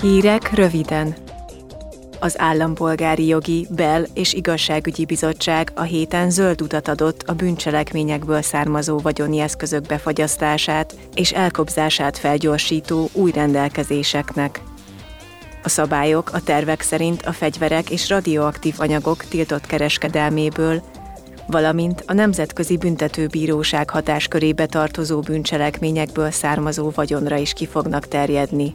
Hírek röviden. Az Állampolgári Jogi, Bel- és Igazságügyi Bizottság a héten zöld utat adott a bűncselekményekből származó vagyoni eszközök befagyasztását és elkobzását felgyorsító új rendelkezéseknek. A szabályok a tervek szerint a fegyverek és radioaktív anyagok tiltott kereskedelméből, valamint a Nemzetközi Büntetőbíróság hatáskörébe tartozó bűncselekményekből származó vagyonra is ki fognak terjedni.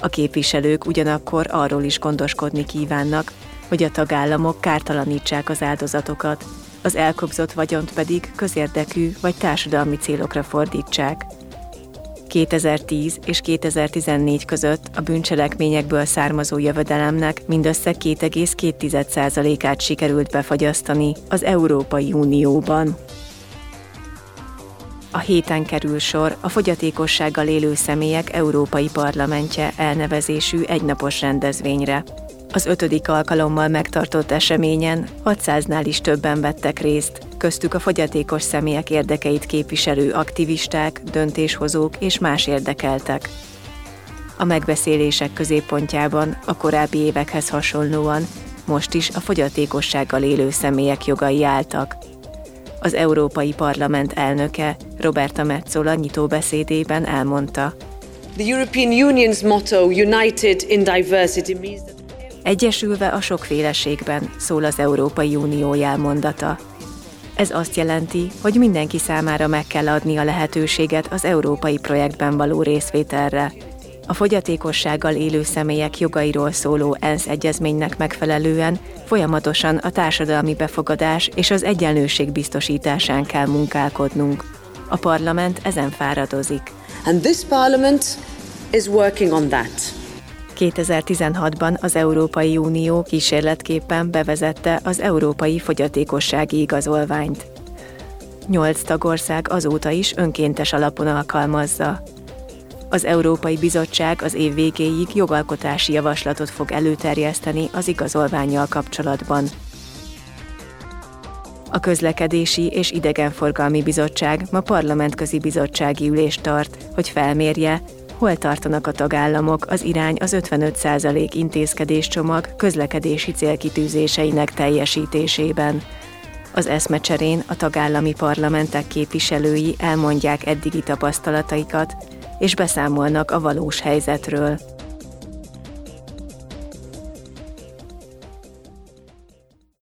A képviselők ugyanakkor arról is gondoskodni kívánnak, hogy a tagállamok kártalanítsák az áldozatokat, az elkobzott vagyont pedig közérdekű vagy társadalmi célokra fordítsák. 2010 és 2014 között a bűncselekményekből származó jövedelemnek mindössze 2,2%-át sikerült befagyasztani az Európai Unióban. A héten kerül sor a fogyatékossággal élő személyek Európai Parlamentje elnevezésű egynapos rendezvényre. Az ötödik alkalommal megtartott eseményen 600-nál is többen vettek részt, köztük a fogyatékos személyek érdekeit képviselő aktivisták, döntéshozók és más érdekeltek. A megbeszélések középpontjában a korábbi évekhez hasonlóan most is a fogyatékossággal élő személyek jogai álltak. Az Európai Parlament elnöke Roberta Metzola nyitóbeszédében elmondta. The European Union's motto United in Diversity means that Egyesülve a sokféleségben, szól az Európai Unió jelmondata. Ez azt jelenti, hogy mindenki számára meg kell adni a lehetőséget az európai projektben való részvételre. A fogyatékossággal élő személyek jogairól szóló ENSZ egyezménynek megfelelően folyamatosan a társadalmi befogadás és az egyenlőség biztosításán kell munkálkodnunk. A parlament ezen fáradozik. and this parliament is working on that. 2016-ban az Európai Unió kísérletképpen bevezette az Európai Fogyatékossági Igazolványt. Nyolc tagország azóta is önkéntes alapon alkalmazza. Az Európai Bizottság az év végéig jogalkotási javaslatot fog előterjeszteni az igazolványjal kapcsolatban. A Közlekedési és Idegenforgalmi Bizottság ma parlamentközi bizottsági ülést tart, hogy felmérje, hol tartanak a tagállamok az irány az 55% intézkedéscsomag közlekedési célkitűzéseinek teljesítésében. Az eszmecserén a tagállami parlamentek képviselői elmondják eddigi tapasztalataikat, és beszámolnak a valós helyzetről.